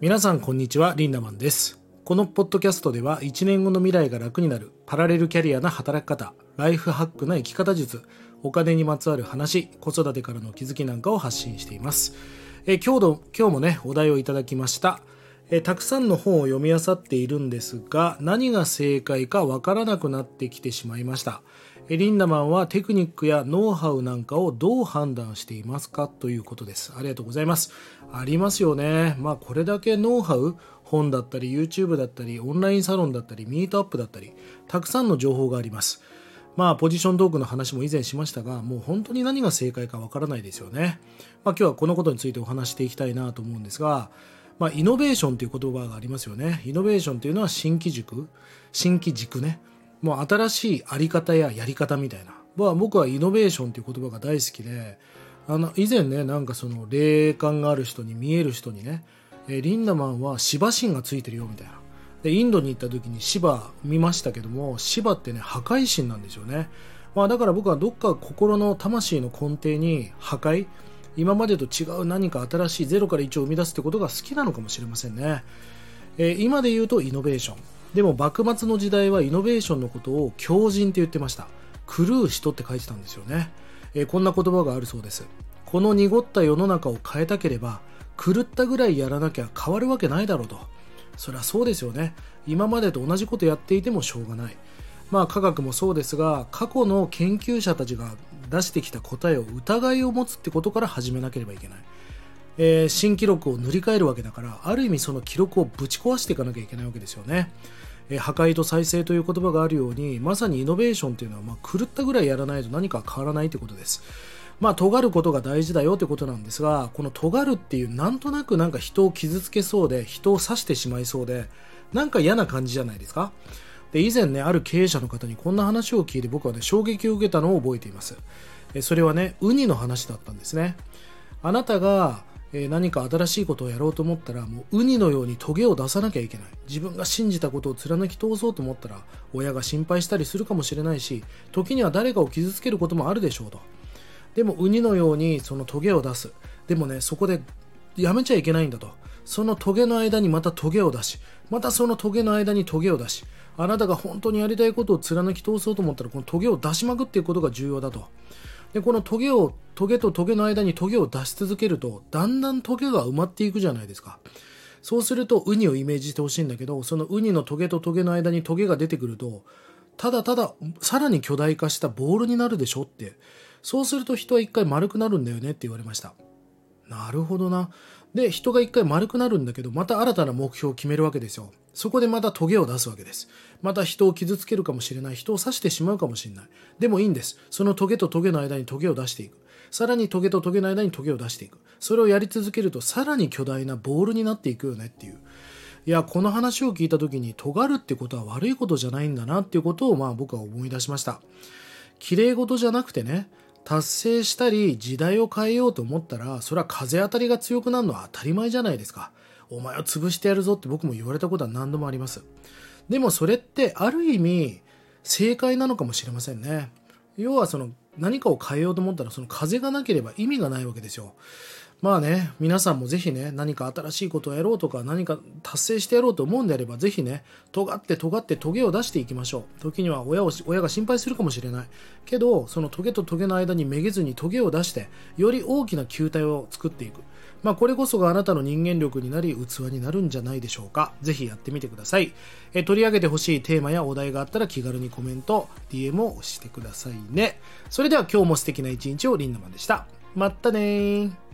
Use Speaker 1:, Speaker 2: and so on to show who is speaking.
Speaker 1: 皆さんこんにちはリンダマンです。このポッドキャストでは1年後の未来が楽になるパラレルキャリアな働き方ライフハックな生き方術お金にまつわる話子育てからの気づきなんかを発信しています。え今日の今日もねお題をいただきました。えたくさんの本を読み漁っているんですが何が正解かわからなくなってきてしまいました。リンダマンはテクニックやノウハウなんかをどう判断していますかということです。ありがとうございます。ありますよね。まあこれだけノウハウ、本だったり YouTube だったりオンラインサロンだったりミートアップだったりたくさんの情報があります。まあポジショントークの話も以前しましたがもう本当に何が正解かわからないですよね。まあ今日はこのことについてお話していきたいなと思うんですがまあイノベーションという言葉がありますよね。イノベーションというのは新規軸、新規軸ね。もう新しいあり方ややり方みたいな。まあ、僕はイノベーションという言葉が大好きで、あの、以前ね、なんかその霊感がある人に見える人にね、えリンダマンは芝神がついてるよみたいな。で、インドに行った時に芝見ましたけども、芝ってね、破壊神なんですよね。まあだから僕はどっか心の魂の根底に破壊、今までと違う何か新しいゼロから1を生み出すってことが好きなのかもしれませんね。えー、今で言うとイノベーション。でも幕末の時代はイノベーションのことを狂人って言ってました。狂う人って書いてたんですよね、えー、こんな言葉があるそうです。この濁った世の中を変えたければ狂ったぐらいやらなきゃ変わるわけないだろうと。そりゃそうですよね。今までと同じことやっていてもしょうがない。まあ科学もそうですが過去の研究者たちが出してきた答えを疑いを持つってことから始めなければいけない。えー、新記録を塗り替えるわけだからある意味その記録をぶち壊していかなきゃいけないわけですよね、えー、破壊と再生という言葉があるようにまさにイノベーションというのは、まあ、狂ったぐらいやらないと何か変わらないということです。まあ尖ることが大事だよということなんですがこの尖るっていうなんとなくなんか人を傷つけそうで人を刺してしまいそうでなんか嫌な感じじゃないですか。で以前ねある経営者の方にこんな話を聞いて僕はね衝撃を受けたのを覚えています。それはねウニの話だったんですね。あなたがえ何か新しいことをやろうと思ったらもうウニのようにトゲを出さなきゃいけない。自分が信じたことを貫き通そうと思ったら親が心配したりするかもしれないし時には誰かを傷つけることもあるでしょうと。でもウニのようにそのトゲを出す。でもねそこでやめちゃいけないんだと。そのトゲの間にまたトゲを出しまたそのトゲの間にトゲを出しあなたが本当にやりたいことを貫き通そうと思ったらこのトゲを出しまくっていくことが重要だと。でこのトゲをトゲとトゲの間にトゲを出し続けるとだんだんトゲが埋まっていくじゃないですかそうするとウニをイメージしてほしいんだけどそのウニのトゲとトゲの間にトゲが出てくるとただたださらに巨大化したボールになるでしょってそうすると人は一回丸くなるんだよねって言われましたなるほどなで人が一回丸くなるんだけどまた新たな目標を決めるわけですよそこでまたトゲを出すわけです。また人を傷つけるかもしれない。人を刺してしまうかもしれない。でもいいんです。そのトゲとトゲの間にトゲを出していく。さらにトゲとトゲの間にトゲを出していく。それをやり続けるとさらに巨大なボールになっていくよねっていう。いや、この話を聞いた時に尖るってことは悪いことじゃないんだなっていうことをまあ僕は思い出しました。綺麗事じゃなくてね、達成したり時代を変えようと思ったら、それは風当たりが強くなるのは当たり前じゃないですか。お前を潰してやるぞって僕も言われたことは何度もあります。でもそれってある意味正解なのかもしれませんね。要はその何かを変えようと思ったらその風がなければ意味がないわけですよ。まあね、皆さんもぜひね、何か新しいことをやろうとか、何か達成してやろうと思うんであれば、ぜひね、尖って尖ってトゲを出していきましょう。時には親を親が心配するかもしれない。けど、そのトゲとトゲの間にめげずにトゲを出して、より大きな球体を作っていく。まあ、これこそがあなたの人間力になり、器になるんじゃないでしょうか。ぜひやってみてください。え取り上げてほしいテーマやお題があったら気軽にコメント、DM をしてくださいね。それでは今日も素敵な一日をリンダマンでした。まったねー。